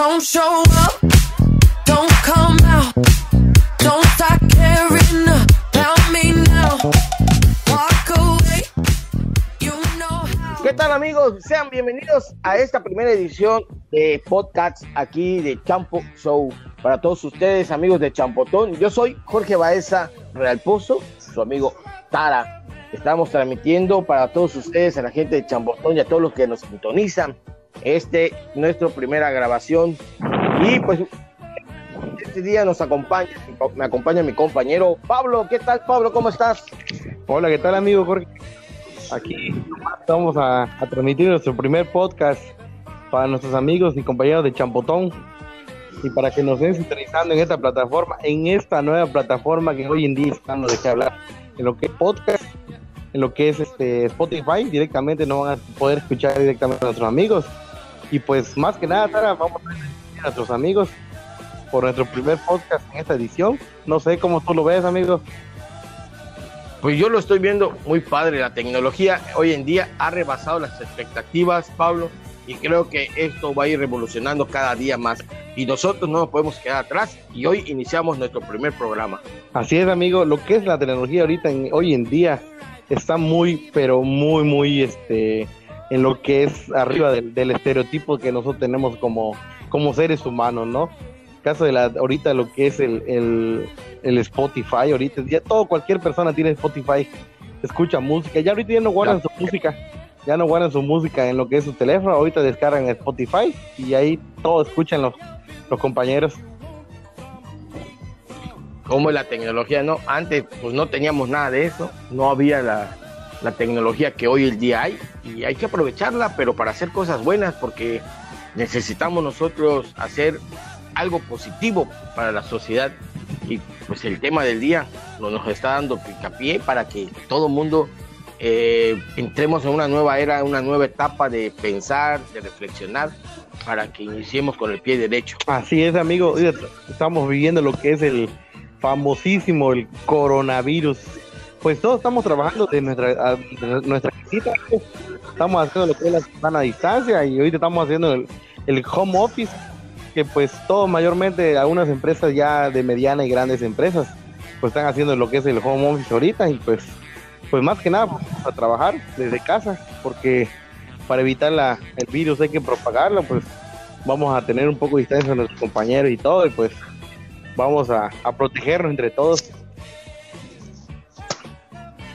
Don't show up, don't come out, don't start caring about me now. Walk away, you know how. ¿Qué tal amigos? Sean bienvenidos a esta primera edición de podcast aquí de Champo Show. Para todos ustedes, amigos de Champotón, yo soy Jorge Baeza Realpozo, su amigo Tara. Estamos transmitiendo para todos ustedes, a la gente de Champotón y a todos los que nos sintonizan, este nuestra primera grabación. Y pues este día nos acompaña, me acompaña mi compañero Pablo. ¿Qué tal Pablo? ¿Cómo estás? Hola, ¿qué tal amigo Jorge? Aquí vamos a, a transmitir nuestro primer podcast para nuestros amigos y compañeros de Champotón y para que nos estén sintonizando en esta plataforma, en esta nueva plataforma que hoy en día están de qué hablar, en lo que es podcast, en lo que es este Spotify, directamente no van a poder escuchar directamente a nuestros amigos. Y pues más que nada, Tara, vamos a a nuestros amigos por nuestro primer podcast en esta edición. No sé cómo tú lo ves, amigo. Pues yo lo estoy viendo muy padre. La tecnología hoy en día ha rebasado las expectativas, Pablo, y creo que esto va a ir revolucionando cada día más. Y nosotros no nos podemos quedar atrás y hoy iniciamos nuestro primer programa. Así es, amigo. Lo que es la tecnología ahorita, en- hoy en día, está muy, pero muy, muy, este, en lo que es arriba del, del estereotipo que nosotros tenemos como, como seres humanos, ¿no? Caso de la, ahorita lo que es el, el, el Spotify, ahorita ya todo, cualquier persona tiene Spotify, escucha música, ya ahorita ya no guardan su música, ya no guardan su música en lo que es su teléfono, ahorita descargan Spotify y ahí todo escuchan los, los compañeros. Como la tecnología, ¿no? Antes pues no teníamos nada de eso, no había la, la tecnología que hoy el día hay y hay que aprovecharla, pero para hacer cosas buenas porque necesitamos nosotros hacer algo positivo para la sociedad y pues el tema del día nos, está dando picapié para que todo el mundo eh, entremos en una nueva era, una nueva etapa de pensar, de reflexionar para que iniciemos con el pie derecho. Así es, amigo. Estamos viviendo lo que es el famosísimo el coronavirus. Pues todos estamos trabajando de nuestra, a- de nuestra casita. Estamos haciendo lo que es la sana distancia y ahorita estamos haciendo el, home office, que pues todo mayormente algunas empresas ya de mediana y grandes empresas pues están haciendo lo que es el home office ahorita y pues pues más que nada pues, a trabajar desde casa porque para evitar la, el virus hay que propagarlo pues vamos a tener un poco de distancia a nuestros compañeros y todo, y pues vamos a, a protegernos entre todos.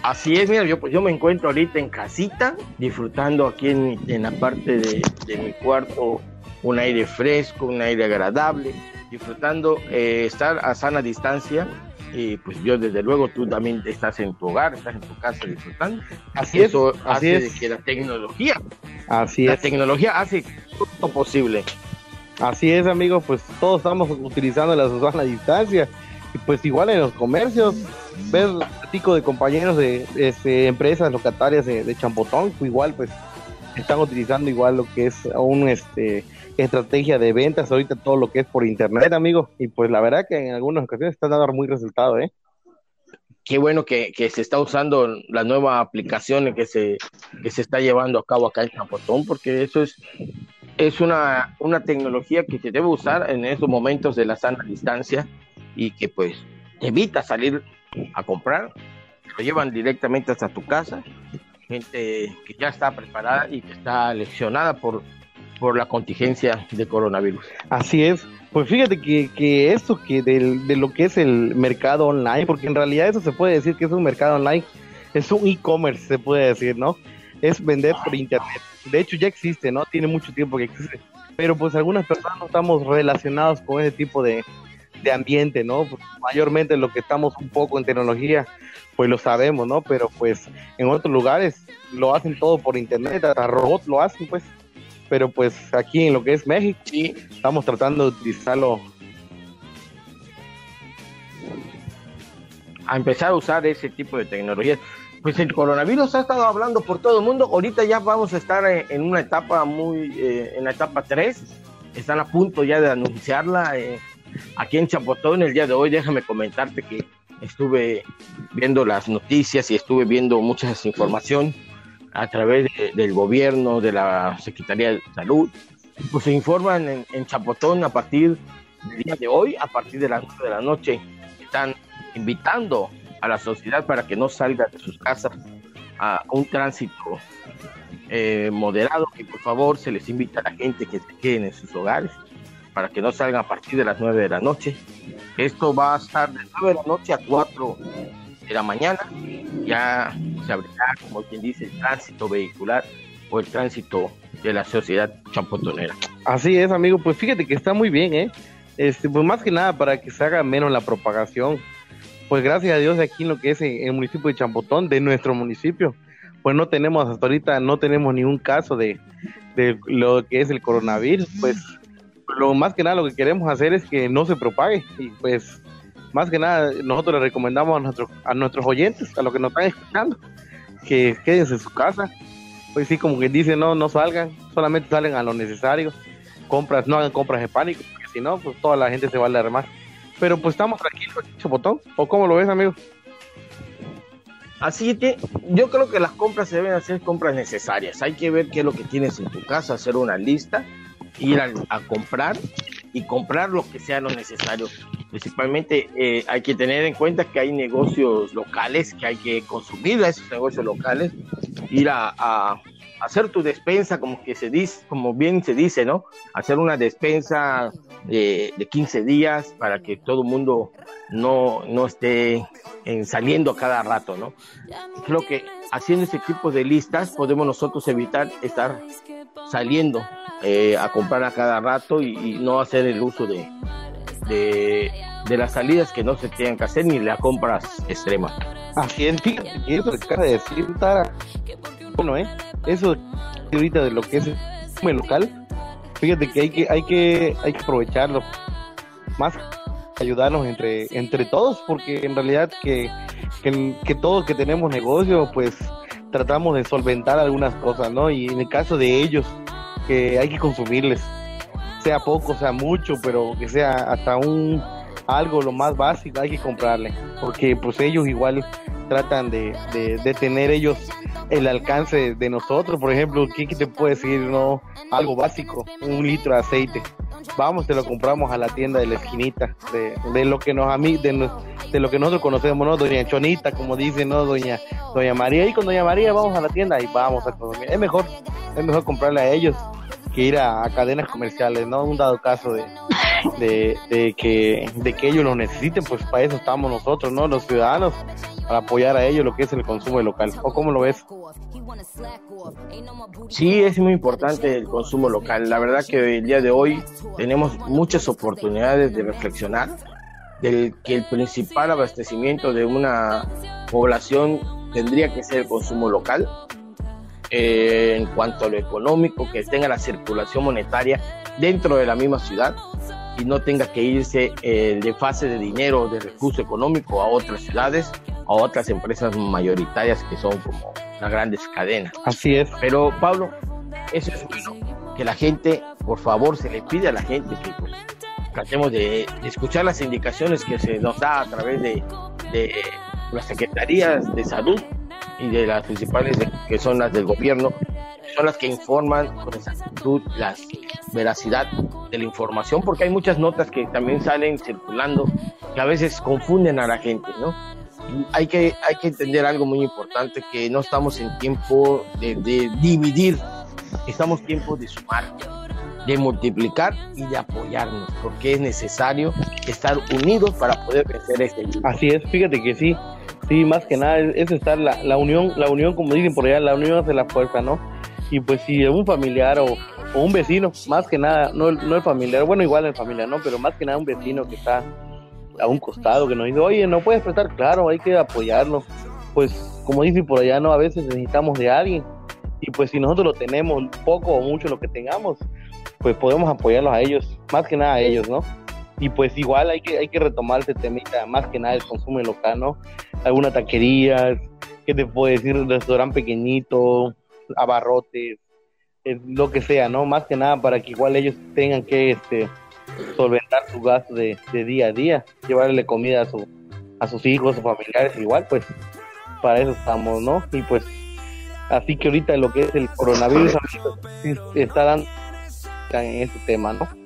Así es, mira, yo pues yo me encuentro ahorita en casita, disfrutando aquí en, en la parte de, de mi cuarto un aire fresco, un aire agradable, disfrutando eh, estar a sana distancia. Y pues yo desde luego tú también estás en tu hogar, estás en tu casa disfrutando. Así es, Eso así hace es. que la tecnología, Así la es, tecnología hace todo lo posible. así es, amigo, pues todos estamos utilizando la sana distancia, pues igual en los comercios, ver platico de compañeros de, este, empresas locatarias de, de Champotón, pues igual pues están utilizando igual lo que es un este estrategia de ventas ahorita todo lo que es por internet amigo. Y pues la verdad que en algunas ocasiones está dando muy resultado eh qué bueno que, que se está usando la nueva aplicación que se, que se está llevando a cabo acá en Champotón, porque eso es, es una, una tecnología que se debe usar en esos momentos de la sana distancia y que pues evita salir a comprar, lo llevan directamente hasta tu casa, gente que ya está preparada y que está leccionada por, por la contingencia de coronavirus. Así es. Pues fíjate que, que esto que del, de lo que es el mercado online, porque en realidad eso se puede decir que es un mercado online, es un e-commerce, se puede decir, ¿no? Es vender por internet. De hecho ya existe, ¿no? Tiene mucho tiempo que existe. Pero pues algunas personas no estamos relacionados con ese tipo de, de ambiente, ¿no? Pues, mayormente lo que estamos un poco en tecnología, pues lo sabemos, ¿no? Pero pues en otros lugares lo hacen todo por internet, hasta robots lo hacen, pues. Pero pues aquí en lo que es México, Sí, estamos tratando de utilizarlo a empezar a usar ese tipo de tecnologías. Pues el coronavirus ha estado hablando por todo el mundo. Ahorita ya vamos a estar en, en una etapa muy, eh, en la etapa 3. Están a punto ya de anunciarla. eh, aquí en Chapotón el día de hoy, déjame comentarte que estuve viendo las noticias y estuve viendo mucha información a través de- del gobierno, de la Secretaría de Salud, pues se informan en, Chapotón a partir del día de hoy, a partir de las 9 de la noche. Están invitando a la sociedad para que no salga de sus casas a un tránsito eh, moderado, que por favor se les invita a la gente que se queden en sus hogares para que no salgan a partir de las 9 de la noche. Esto va a estar de 9 de la noche a 4 de la mañana. Ya se abrirá, como quien dice, el tránsito vehicular o el tránsito de la sociedad champotonera. Así es, amigo. Pues fíjate que está muy bien, ¿eh? Este, pues más que nada para que se haga menos la propagación. Pues gracias a Dios aquí en lo que es el municipio de Champotón, de nuestro municipio, pues no tenemos hasta ahorita, no tenemos ningún caso de, de lo que es el coronavirus. Pues lo más que nada lo que queremos hacer es que no se propague y pues más que nada nosotros le recomendamos a nuestros a nuestros oyentes, a los que nos están escuchando, que quédense en su casa. Pues sí, como que dice, no, no salgan, solamente salen a lo necesario. Compras, no hagan compras de pánico, porque si no, pues toda la gente se va a alarmar. Pero pues estamos tranquilos, Chapotón. ¿O cómo lo ves, amigo? Así que yo creo que las compras se deben hacer compras necesarias. Hay que ver qué es lo que tienes en tu casa, hacer una lista, ir a, a comprar y comprar lo que sea lo necesario. Principalmente eh, hay que tener en cuenta que hay negocios locales que hay que consumir a esos negocios locales, ir a, a hacer tu despensa, como que se dice, como bien se dice, ¿no? Hacer una despensa de, de 15 días para que todo el mundo no, no esté en, saliendo a cada rato, ¿no? Creo que haciendo ese tipo de listas podemos nosotros evitar estar saliendo eh, a comprar a cada rato y, no hacer el uso de, de, las salidas que no se tienen que hacer ni las compras extremas. Así es, fíjate que eso que acaba de decir, Tara, bueno, ¿eh? Eso ahorita de lo que es el local, fíjate que hay que, hay que, hay que aprovecharlo. Más ayudarnos entre, entre todos, porque en realidad que, que, que todos que tenemos negocio, pues tratamos de solventar algunas cosas, ¿no? Y en el caso de ellos, que hay que consumirles, sea poco, sea mucho, pero que sea hasta un algo lo más básico hay que comprarle, porque pues ellos igual tratan de, de, tener ellos el alcance de nosotros, por ejemplo, ¿qué, te puede decir, no? Algo básico, un litro de aceite, vamos, te lo compramos a la tienda de la esquinita, de, de lo que nos a mí, de, de, lo que nosotros conocemos, ¿no? Doña Chonita, como dice, ¿no? Doña, Doña María, y con Doña María vamos a la tienda y vamos a consumir. Es mejor, es mejor comprarle a ellos que ir a, cadenas comerciales, ¿no? Un dado caso de, de, de, que, de que ellos lo necesiten, pues para eso estamos nosotros, ¿no? Los ciudadanos, para apoyar a ellos lo que es el consumo local. ¿O cómo lo ves? Sí, es muy importante el consumo local. La verdad que el día de hoy tenemos muchas oportunidades de reflexionar del que el principal abastecimiento de una población tendría que ser el consumo local. Eh, en cuanto a lo económico, que tenga la circulación monetaria dentro de la misma ciudad y no tenga que irse eh, de fase de dinero, de recurso económico a otras ciudades, a otras empresas mayoritarias que son como las grandes cadenas. Así es. Pero Pablo, eso es bueno, que la gente, por favor, se le pide a la gente que pues, tratemos de, de, escuchar las indicaciones que se nos da a través de, de las secretarías de salud y de las principales que son las del gobierno, son las que informan con exactitud la veracidad de la información, porque hay muchas notas que también salen circulando que a veces confunden a la gente, ¿no? Hay que, hay que entender algo muy importante, que no estamos en tiempo de, de dividir, estamos en tiempo de sumar, de multiplicar y de apoyarnos, porque es necesario estar unidos para poder vencer este virus. Así es, fíjate que sí, sí, más que nada es, es estar la, la, unión, la unión, como dicen por allá, la unión hace la fuerza, ¿no? Y pues si un familiar o, o un vecino, más que nada, no, no el familiar, bueno, igual el familiar, ¿no? Pero más que nada un vecino que está a un costado, que nos dice, oye, no puedes prestar, claro, hay que apoyarlo. Pues, como dicen por allá, ¿no? A veces necesitamos de alguien. Y pues si nosotros lo tenemos, poco o mucho lo que tengamos, pues podemos apoyarlos a ellos, más que nada a ellos, ¿no? Y pues igual hay que, hay que retomar este temita, más que nada el consumo local, ¿no? Alguna taquería, ¿qué te puedo decir? Un restaurante pequeñito, abarrotes, eh, lo que sea, ¿no? Más que nada para que igual ellos tengan que este, solventar su gasto de, de día a día, llevarle comida a, su, a sus hijos, sus familiares, igual pues para eso estamos, ¿no? Y pues así que ahorita lo que es el coronavirus está dando en este tema, ¿no?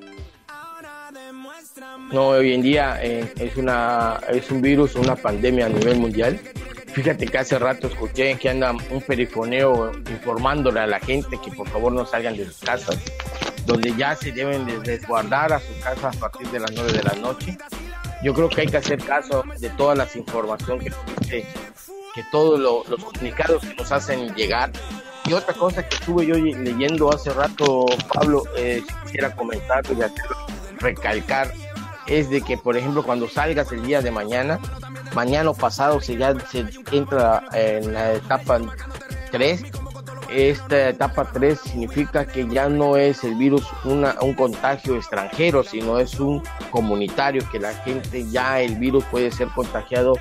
No, hoy en día eh, es una es un virus, una pandemia a nivel mundial. Fíjate que hace rato escuché que anda un perifoneo informándole a la gente que por favor no salgan de sus casas, donde ya se deben de resguardar a sus casas a partir de las 9 de la noche. Yo creo que hay que hacer caso de todas las informaciones que, que todos los comunicados que nos hacen llegar. Y otra cosa que estuve yo leyendo hace rato, Pablo, eh, si quisiera comentar y recalcar, es de que, por ejemplo, cuando salgas el día de mañana, mañana o pasado se ya se entra en la etapa 3. Esta etapa 3 significa que ya no es el virus una, un contagio extranjero, sino es un comunitario, que la gente ya el virus puede ser contagiado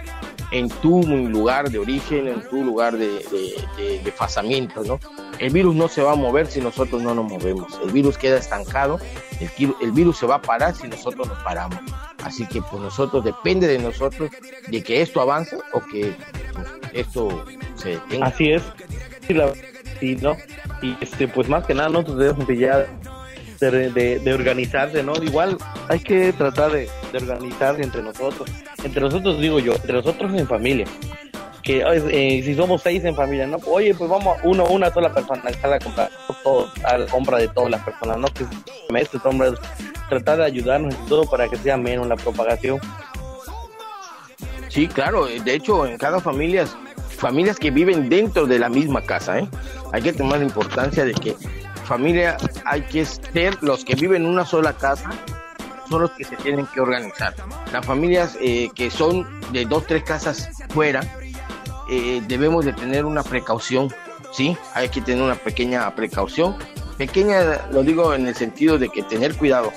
en tu lugar de origen, en tu lugar de, de, de, ¿no? El virus no se va a mover si nosotros no nos movemos. El virus queda estancado, el, el virus se va a parar si nosotros nos paramos. Así que pues nosotros, depende de nosotros de que esto avance o que pues, esto se detenga. Así es. Sí, la, sí, ¿no? Y este, pues más que nada nosotros debemos de de, de, organizarse, ¿no? Igual hay que tratar de, de organizarse entre nosotros. Entre nosotros digo yo, entre nosotros en familia que eh, si somos seis en familia, ¿no? Oye, pues vamos uno, una sola persona a la compra, todo, a la compra de todas las personas, ¿no? Que estos hombres tratar de ayudarnos y todo para que sea menos la propagación. Sí, claro, de hecho en cada familia, familias que viven dentro de la misma casa, ¿eh? Hay que tomar la importancia de que familia hay que ser los que viven en una sola casa, son los que se tienen que organizar. Las familias eh, que son de dos, tres casas fuera, eh, debemos de tener una precaución, ¿sí? Hay que tener una pequeña precaución. Pequeña, lo digo en el sentido de que tener cuidado.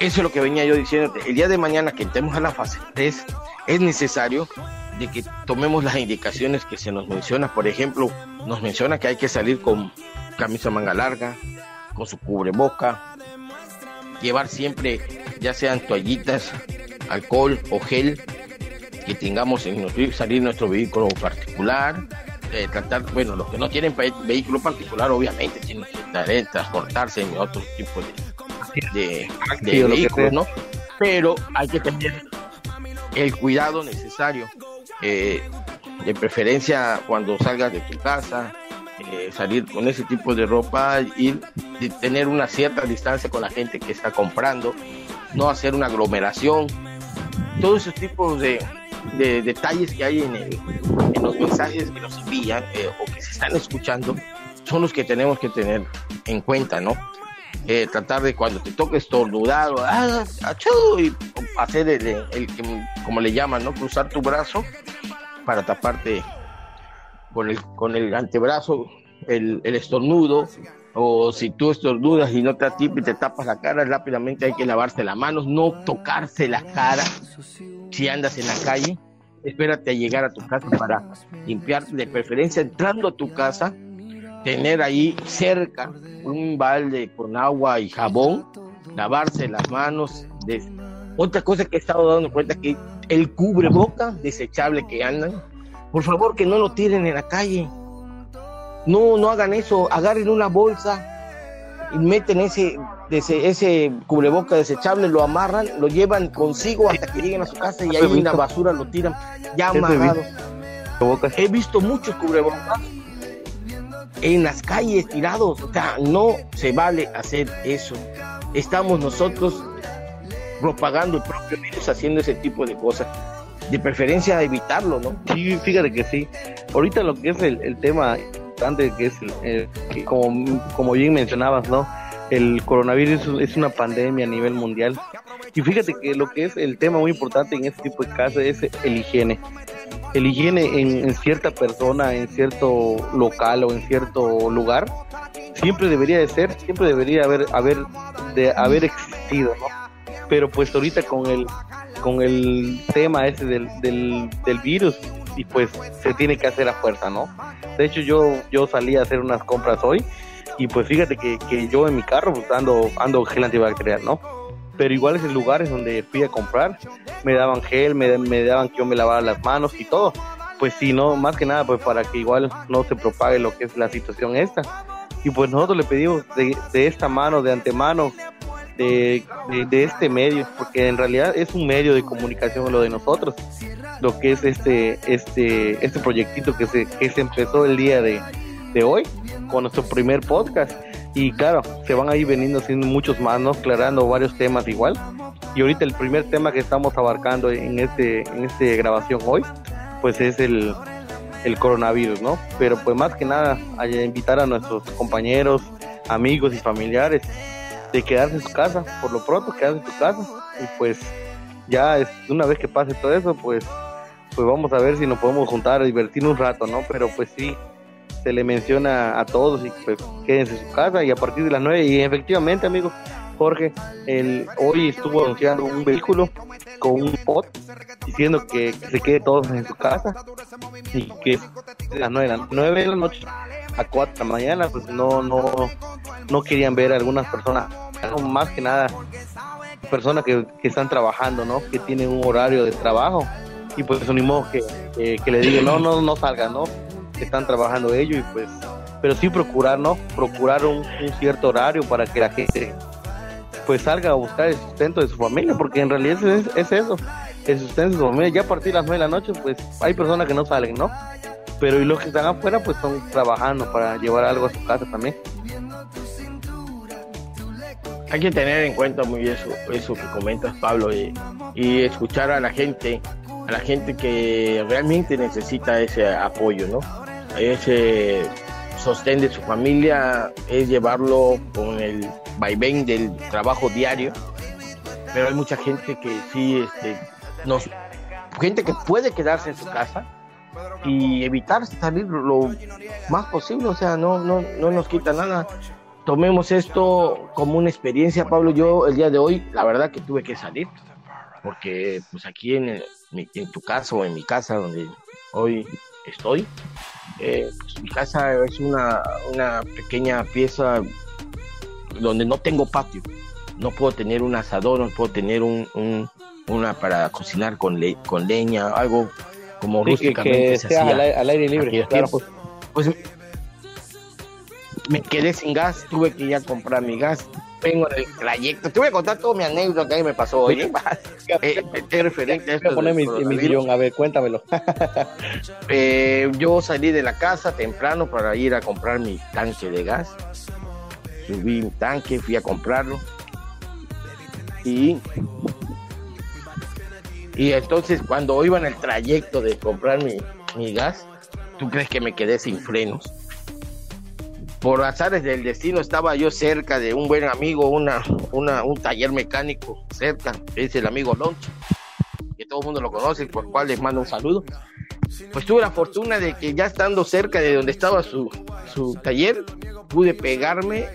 Eso es lo que venía yo diciéndote. El día de mañana que entremos a la fase 3, es necesario de que tomemos las indicaciones que se nos menciona. Por ejemplo, nos menciona que hay que salir con camisa manga larga, con su cubreboca, llevar siempre, ya sean toallitas, alcohol o gel que tengamos en nuestro, salir nuestro vehículo particular, eh, tratar, bueno, los que no tienen vehículo particular, obviamente, tienen que transportarse en otro tipo de, de, vehículos, ¿no? Pero hay que tener el cuidado necesario. Eh, de preferencia cuando salgas de tu casa, eh, salir con ese tipo de ropa, de tener una cierta distancia con la gente que está comprando, no hacer una aglomeración, todos esos tipos de, de detalles que hay en, en, los mensajes que nos envían eh, o que se están escuchando son los que tenemos que tener en cuenta, ¿no? Eh, tratar de cuando te toque estornudar o ah, y hacer el, el, como le llaman, ¿no? Cruzar tu brazo para taparte con el, con el antebrazo el, el estornudo o si tú estornudas y no te y te tapas la cara, rápidamente hay que lavarse las manos, no tocarse la cara si andas en la calle. Espérate a llegar a tu casa para limpiar, de preferencia entrando a tu casa, tener ahí cerca un balde con agua y jabón, lavarse las manos. Otra cosa que he estado dando cuenta que el cubreboca desechable que andan, por favor que no lo tiren en la calle no, no hagan eso, agarren una bolsa y meten ese, ese, ese cubreboca desechable, lo amarran, lo llevan consigo hasta que lleguen a su casa y ahí en la basura lo tiran ya amarrado. He visto muchos cubrebocas en las calles tirados, o sea, no se vale hacer eso. Estamos nosotros propagando el propio virus haciendo ese tipo de cosas. De preferencia evitarlo, ¿no? Sí, fíjate que sí. Ahorita lo que es el, tema que es, como, como bien mencionabas, ¿no? El coronavirus es una pandemia a nivel mundial. Y fíjate que lo que es el tema muy importante en este tipo de casos es el higiene. El higiene en, cierta persona, en cierto local o en cierto lugar, siempre debería de ser, siempre debería haber, haber, de haber existido, ¿no? Pero pues ahorita con el, con el tema ese del, del, del virus, y pues se tiene que hacer a fuerza, ¿no? De hecho yo, yo salí a hacer unas compras hoy y pues fíjate que, que yo en mi carro pues ando, ando gel antibacterial, ¿no? Pero igual es en lugares donde fui a comprar, me daban gel, me, me daban que yo me lavara las manos y todo. Pues sí, no, más que nada pues para que igual no se propague lo que es la situación esta. Y pues nosotros le pedimos de, de esta mano, de antemano, de, de, de este medio, porque en realidad es un medio de comunicación lo de nosotros, lo que es este, este, este proyectito que se, que se empezó el día de, de hoy con nuestro primer podcast. Y claro, se van a ir veniendo haciendo muchos más, ¿no? Aclarando varios temas igual. Y ahorita el primer tema que estamos abarcando en este, en este grabación hoy, pues es el, el coronavirus, ¿no? Pero pues más que nada, a invitar a nuestros compañeros, amigos y familiares de quedarse en su casa, por lo pronto quedarse en su casa. Y pues ya es, una vez que pase todo eso, pues, pues vamos a ver si nos podemos juntar, a divertirnos un rato, ¿no? Pero pues sí, se le menciona a todos y pues quédense en su casa y a partir de las 9 y efectivamente amigos Jorge el, hoy estuvo anunciando un vehículo con un spot diciendo que, se quede todos en su casa y que de las 9 de la, 9 de la noche a 4 de la mañana pues no no no querían ver a algunas personas más que nada personas que, que están trabajando no que tienen un horario de trabajo y pues unimos que, que, que le digan no no no salgan no están trabajando ellos y pues pero sí procurar no procurar un, cierto horario para que la gente pues salga a buscar el sustento de su familia porque en realidad es, es eso el sustento de su familia. Ya a partir de las nueve de la noche pues hay personas que no salen no pero y los que están afuera pues están trabajando para llevar algo a su casa también. Hay que tener en cuenta muy eso eso que comentas Pablo y, y escuchar a la gente a la gente que realmente necesita ese apoyo no ese sostén de su familia es llevarlo con el vaivén del trabajo diario, pero hay mucha gente que sí, este, nos, gente que puede quedarse en su casa y evitar salir lo más posible, o sea, no, no, no nos quita nada. Tomemos esto como una experiencia, Pablo. Yo el día de hoy, la verdad que tuve que salir, porque pues aquí en, el, en tu casa o en mi casa donde hoy estoy, eh, pues, mi casa es una, una pequeña pieza donde no tengo patio. No puedo tener un asador, no puedo tener un, un una para cocinar con, le, con leña, algo como sí, rústicamente que, que se sea hacía al, aire- al aire libre. claro. Pues me quedé sin gas, tuve que ir a comprar mi gas. Vengo en el trayecto. Te voy a contar toda mi anécdota que me pasó hoy. ¿eh? Eh, referente a Voy esto. a poner mi, mi sillón, a ver, cuéntamelo. Eh, yo salí de la casa temprano para ir a comprar mi tanque de gas. Subí mi tanque, fui a comprarlo. Y, y entonces cuando iba en el trayecto de comprar mi, mi gas, ¿tú crees que me quedé sin frenos? Por azares del destino estaba yo cerca de un buen amigo, una, una, un taller mecánico cerca, es el amigo Loncho, que todo el mundo lo conoce, por cual les mando un saludo pues tuve la fortuna de que ya estando cerca de donde estaba su, su taller, pude pegarme,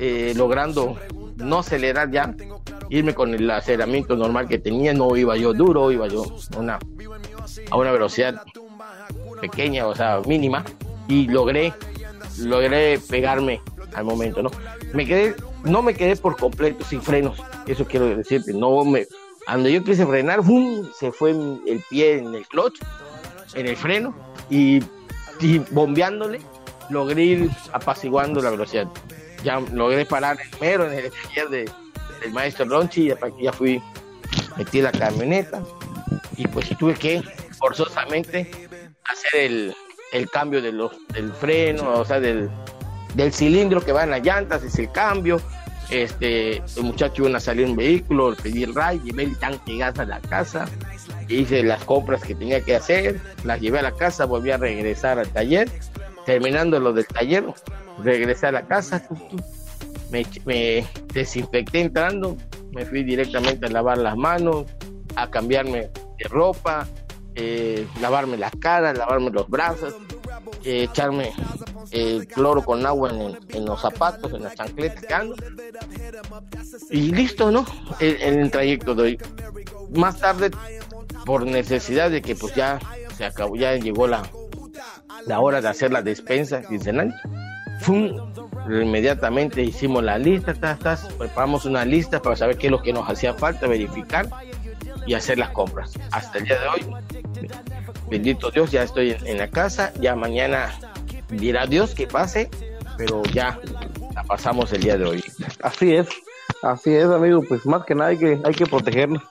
eh, logrando no acelerar ya, irme con el aceleramiento normal que tenía, no iba yo duro, iba yo una, a una velocidad pequeña, o sea, mínima, y logré, logré pegarme al momento, ¿no? Me quedé, no me quedé por completo sin frenos, eso quiero decirte, no me, cuando yo quise frenar, ¡fum! se fue el pie en el clutch, en el freno y, y bombeándole logré ir apaciguando la velocidad. Ya logré parar primero en el taller de, del maestro Ronchi, pa- ya fui, metí la camioneta y pues tuve que forzosamente hacer el, el cambio de los, del freno, o sea, del, del cilindro que va en las llantas, es el cambio. Este, el muchacho iba a salir en vehículo, le pedí el ray, llevé el tanque gas a la casa, hice las compras que tenía que hacer, las llevé a la casa, volví a regresar al taller, terminando lo del taller, regresé a la casa, me, desinfecté entrando, me fui directamente a lavar las manos, a cambiarme de ropa, eh, lavarme la cara, lavarme los brazos, eh, echarme el cloro con agua en, en los zapatos, en las chancletas que ando. Y listo, ¿no? En, en el trayecto de hoy. Más tarde, por necesidad de que pues ya se acabó, ya llegó la, la hora de hacer la despensa quincenal. ¡Fum! Inmediatamente hicimos la lista, tas, preparamos una lista para saber qué es lo que nos hacía falta, verificar y hacer las compras. Hasta el día de hoy, bendito Dios, ya estoy en, la casa, ya mañana dirá Dios que pase, pero ya pasamos el día de hoy. Así es, así es, amigo. Pues más que nada hay que, hay que protegernos.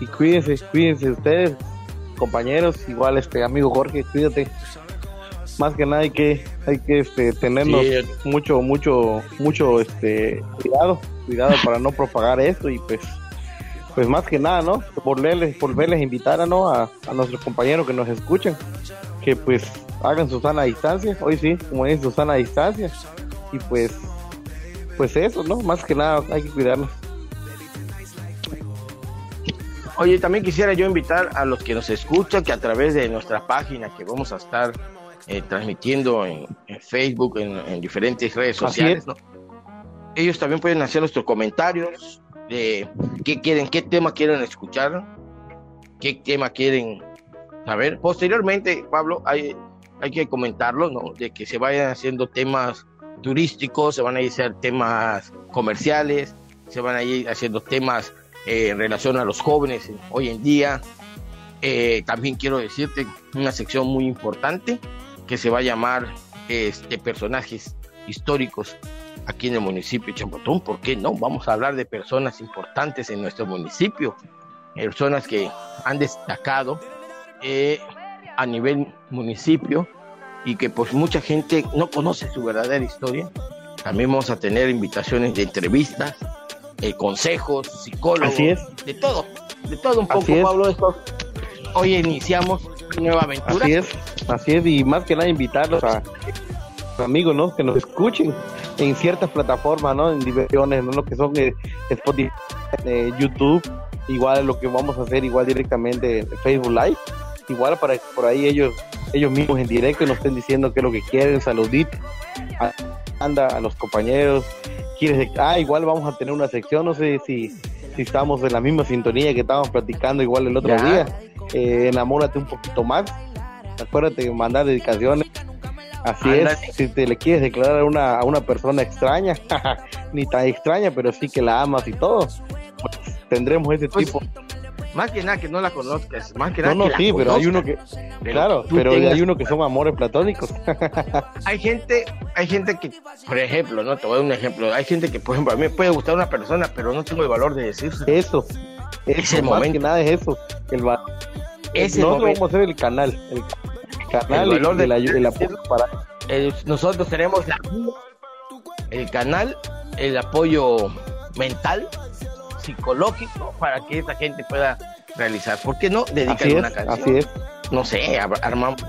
Y cuídense, cuídense ustedes, compañeros. Igual, este amigo Jorge, cuídate. Más que nada hay que, hay que este, tenernos Sí. mucho, mucho, mucho este, cuidado, cuidado para no propagar esto y pues, pues más que nada, ¿no? Volverles, volverles a invitar a, ¿no? a, a nuestros compañeros que nos escuchan, que pues hagan su sana distancia, hoy sí, como dice, su sana distancia, y pues, pues eso, ¿no? Más que nada hay que cuidarnos. Oye, también quisiera yo invitar a los que nos escuchan que a través de nuestra página que vamos a estar eh, transmitiendo en, en Facebook, en, en diferentes redes sociales, es. ¿no? ellos también pueden hacer nuestros comentarios de qué quieren, qué tema quieren escuchar, qué tema quieren saber. Posteriormente, Pablo, hay, hay que comentarlo, ¿no? De que se vayan haciendo temas turísticos, se van a ir hacer temas comerciales, se van a ir haciendo temas eh, en relación a los jóvenes hoy en día. Eh, también quiero decirte una sección muy importante que se va a llamar este, personajes históricos aquí en el municipio de Champotón. ¿Por qué no? Vamos a hablar de personas importantes en nuestro municipio, personas que han destacado eh, a nivel municipio y que pues mucha gente no conoce su verdadera historia. También vamos a tener invitaciones de entrevistas, eh, consejos, psicólogos, Así es. de todo, de todo un poco. Pablo. Esto, hoy iniciamos nueva aventura. Así es, así es, y más que nada invitarlos a amigos, ¿no? Que nos escuchen en ciertas plataformas, ¿no? En diversiones, ¿no? Lo que son eh, Spotify, eh, YouTube, igual lo que vamos a hacer igual directamente en Facebook Live, igual para que por ahí ellos ellos mismos en directo nos estén diciendo qué es lo que quieren, saludito, a- anda a los compañeros, quieres, ah, igual vamos a tener una sección, no sé si, si estamos en la misma sintonía que estábamos platicando igual el otro Ya. día, eh, enamórate un poquito más, acuérdate de mandar dedicaciones. Así es, si te le quieres declarar a una, a una persona extraña, ni tan extraña, pero sí que la amas y todo, pues tendremos ese Pues, tipo. Más que nada que no la conozcas, más que No, nada no, que la sí, pero hay conozcas. uno que, Pero claro, pero tengas- hay uno que son amores platónicos. hay gente, hay gente que, por ejemplo, no te voy a dar un ejemplo, hay gente que, por ejemplo, a mí me puede gustar una persona, pero no tengo el valor de decirse. Eso, Ese eso, más momento. que nada es eso. El va- Ese Nosotros momento. vamos a hacer el canal, el canal El y valor de- el, ayu- el apoyo para Eh, nosotros tenemos la- el canal, el apoyo mental, psicológico, para que esta gente pueda realizar. ¿Por qué no dedicar una es, canción? así es. No sé, ar- armamos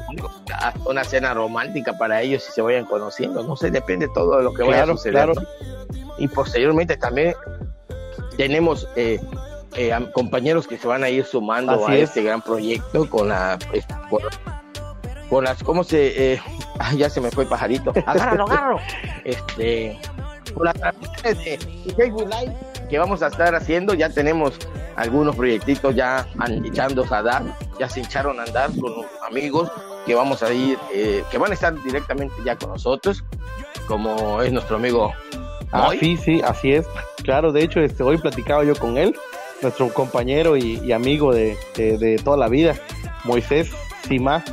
una cena romántica para ellos y se vayan conociendo. No sé, depende todo de lo que vaya a Claro, suceder. claro. Y posteriormente también tenemos eh, eh, compañeros que se van a ir sumando Así a es. este gran proyecto con la pues, con, con las cómo se eh, ya se me fue el pajarito agárralo agárralo este con las transmisiones de de Facebook Live que vamos a estar haciendo ya tenemos algunos proyectitos ya echándose a dar ya se echaron a andar con los amigos que vamos a ir eh, que van a estar directamente ya con nosotros como es nuestro amigo Ah, sí, sí, así es. Claro, de hecho, este, hoy platicaba yo con él, nuestro compañero y, y amigo de, de- de toda la vida, Moisés Sima,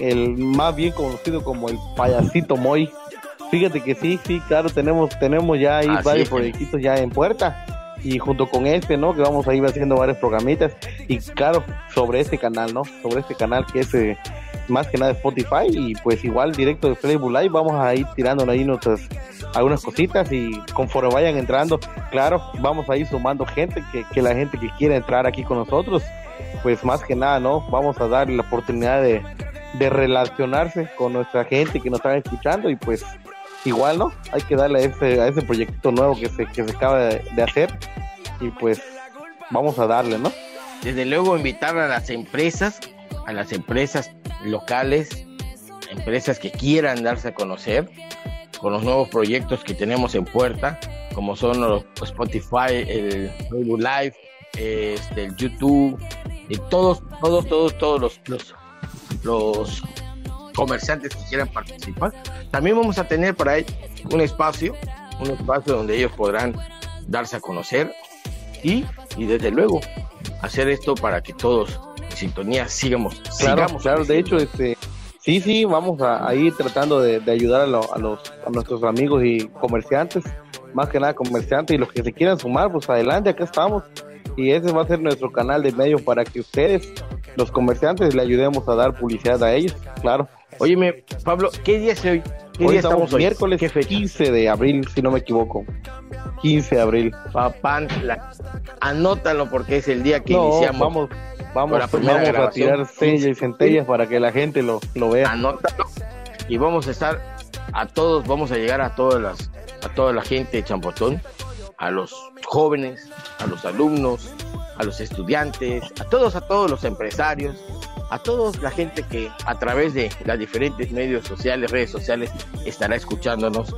el más bien conocido como el payasito Moy. Fíjate que sí, sí, claro, tenemos, tenemos ya ahí Así varios proyectitos ya en puerta. Y junto con este, ¿no? Que vamos a ir haciendo varios programitas. Y claro, sobre este canal, ¿no? Sobre este canal que es eh, más que nada Spotify. Y pues igual directo de Facebook Live vamos a ir tirando ahí nuestras algunas cositas y conforme vayan entrando, claro, vamos a ir sumando gente, que, que la gente que quiera entrar aquí con nosotros, pues más que nada, ¿no? Vamos a darle la oportunidad de, de relacionarse con nuestra gente que nos está escuchando y pues igual, ¿no? Hay que darle a ese, a ese proyectito nuevo que se, que se acaba de hacer y pues vamos a darle, ¿no? desde luego invitar a las empresas, a las empresas locales, empresas que quieran darse a conocer con los nuevos proyectos que tenemos en puerta, como son los Spotify, el Facebook Live, este, el YouTube, y todos, todos, todos, todos los, los, los comerciantes que quieran participar. También vamos a tener para ellos un espacio, un espacio donde ellos podrán darse a conocer y, y desde luego hacer esto para que todos sintonía sigamos. Claro, sigamos claro, de hecho, este, Sí, sí, vamos a, a ir tratando de, de ayudar a, lo- a los, a nuestros amigos y comerciantes, más que nada comerciantes y los que se quieran sumar, pues adelante, acá estamos. Y ese va a ser nuestro canal de medio para que ustedes, los comerciantes, le ayudemos a dar publicidad a ellos, claro. Óyeme, Pablo, ¿qué día es hoy? ¿Qué Hoy día estamos estamos hoy? miércoles ¿Qué fecha? 15 de abril, si no me equivoco. 15 de abril. Papantla. Anótalo porque es el día que no, iniciamos. vamos, vamos, vamos a tirar sellas y centellas para que la gente lo, lo vea. Anótalo. Y vamos a estar a todos, vamos a llegar a todas las, a toda la gente de Champotón, a los jóvenes, a los alumnos, a los estudiantes, a todos, a todos los empresarios, a toda la gente que a través de las diferentes medios sociales, redes sociales, estará escuchándonos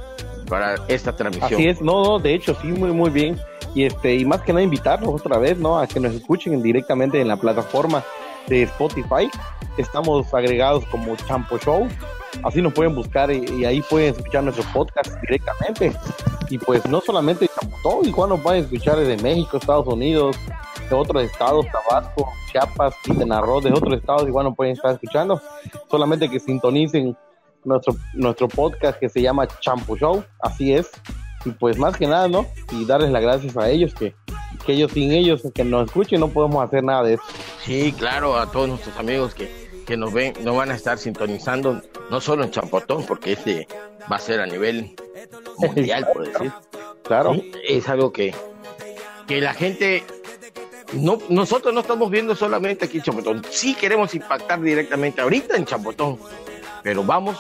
para esta transmisión. Así es, no, no, de hecho, sí, muy, muy bien. Y este, y más que nada invitarlos otra vez, ¿no? A que nos escuchen directamente en la plataforma de Spotify. Estamos agregados como Champo Show. Así nos pueden buscar y, ahí pueden escuchar nuestro podcast directamente. Y pues no solamente Champotón, igual nos pueden escuchar desde México, Estados Unidos, de otros estados, Tabasco, Chiapas, Quintana Roo, de otros estados, igual nos pueden estar escuchando. Solamente que sintonicen nuestro, nuestro podcast que se llama Champo Show, así es. Y pues más que nada, ¿no? Y darles las gracias a ellos, que, que ellos sin ellos, que nos escuchen, no podemos hacer nada de eso. Sí, claro, a todos nuestros amigos que, que nos ven, nos van a estar sintonizando, no solo en Champotón, porque este va a ser a nivel mundial, por decir. Claro, Sí, Es algo que, que la gente, no, nosotros no estamos viendo solamente aquí en Champotón, sí queremos impactar directamente ahorita en Champotón, pero vamos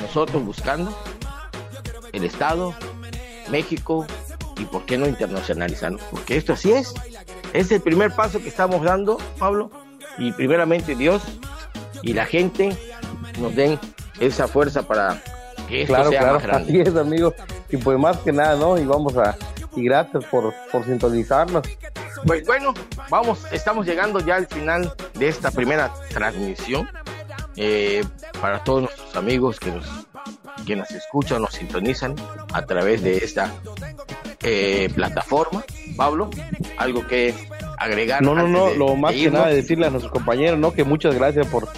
nosotros buscando el Estado, México y por qué no internacionalizarnos, porque esto así es, es el primer paso que estamos dando, Pablo, y primeramente Dios y la gente nos den esa fuerza para que esto claro, sea claro, más grande. así es, amigos. Y pues más que nada, ¿no? Y vamos a, y gracias por, por sintonizarnos. Pues bueno, vamos, estamos llegando ya al final de esta primera transmisión. Eh, para todos nuestros amigos que nos, que nos escuchan, nos sintonizan a través de esta eh, plataforma. Pablo, algo que agregar. No, no, no, lo más que nada de decirle a nuestros compañeros, ¿no? Que muchas gracias por,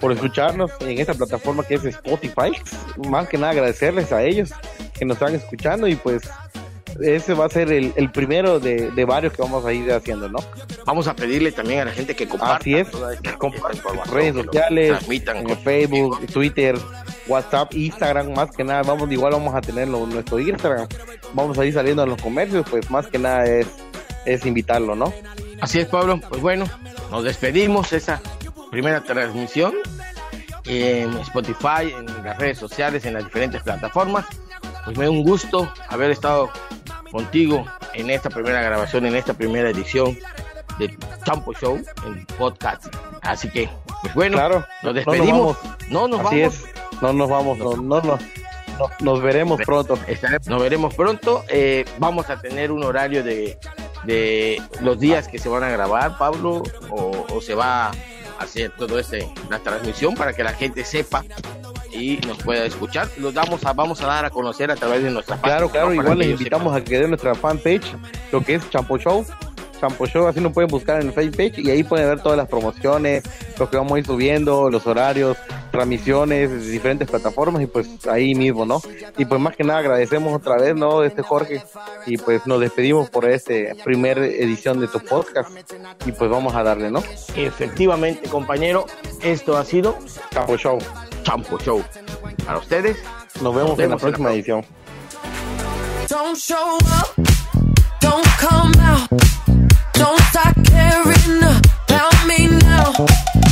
por escucharnos en esta plataforma que es Spotify. Más que nada agradecerles a ellos que nos están escuchando y pues ese va a ser el, el primero de, de varios que vamos a ir haciendo, ¿no? Vamos a pedirle también a la gente que comparta Así es, toda esta- que compartan redes sociales, transmitan en con- Facebook, Twitter, WhatsApp, Instagram, más que nada, vamos, igual vamos a tenerlo en nuestro Instagram, vamos a ir saliendo a los comercios, pues más que nada es, es invitarlo, ¿no? Así es, Pablo. Pues bueno, nos despedimos de esa primera transmisión en Spotify, en las redes sociales, en las diferentes plataformas. Pues me da un gusto haber estado contigo en esta primera grabación, en esta primera edición de Champo Show, en podcast. Así que, pues bueno, Claro, nos no nos despedimos. No nos Así vamos. es, no nos vamos, no, no, no, no- nos veremos pronto. Nos veremos pronto. Eh, vamos a tener un horario de, de los días que se van a grabar, Pablo, o, o se va a hacer todo este la transmisión para que la gente sepa y nos pueda escuchar. Los damos a, vamos a dar a conocer a través de nuestra Claro, página, claro, ¿no? Para igual les invitamos a que den nuestra fanpage, lo que es Champo Show. Champo Show, así nos pueden buscar en el fanpage y ahí pueden ver todas las promociones, lo que vamos a ir subiendo, los horarios, transmisiones diferentes plataformas y pues ahí mismo, ¿no? Y pues más que nada agradecemos otra vez, ¿no? Este Jorge y pues nos despedimos por este primer edición de tu podcast y pues vamos a darle, ¿no? Efectivamente, compañero, esto ha sido Champo Show. Champo Show. Para ustedes, Nos vemos, Nos vemos en la en la próxima edición. Don't show up, don't come out, don't start caring about me now.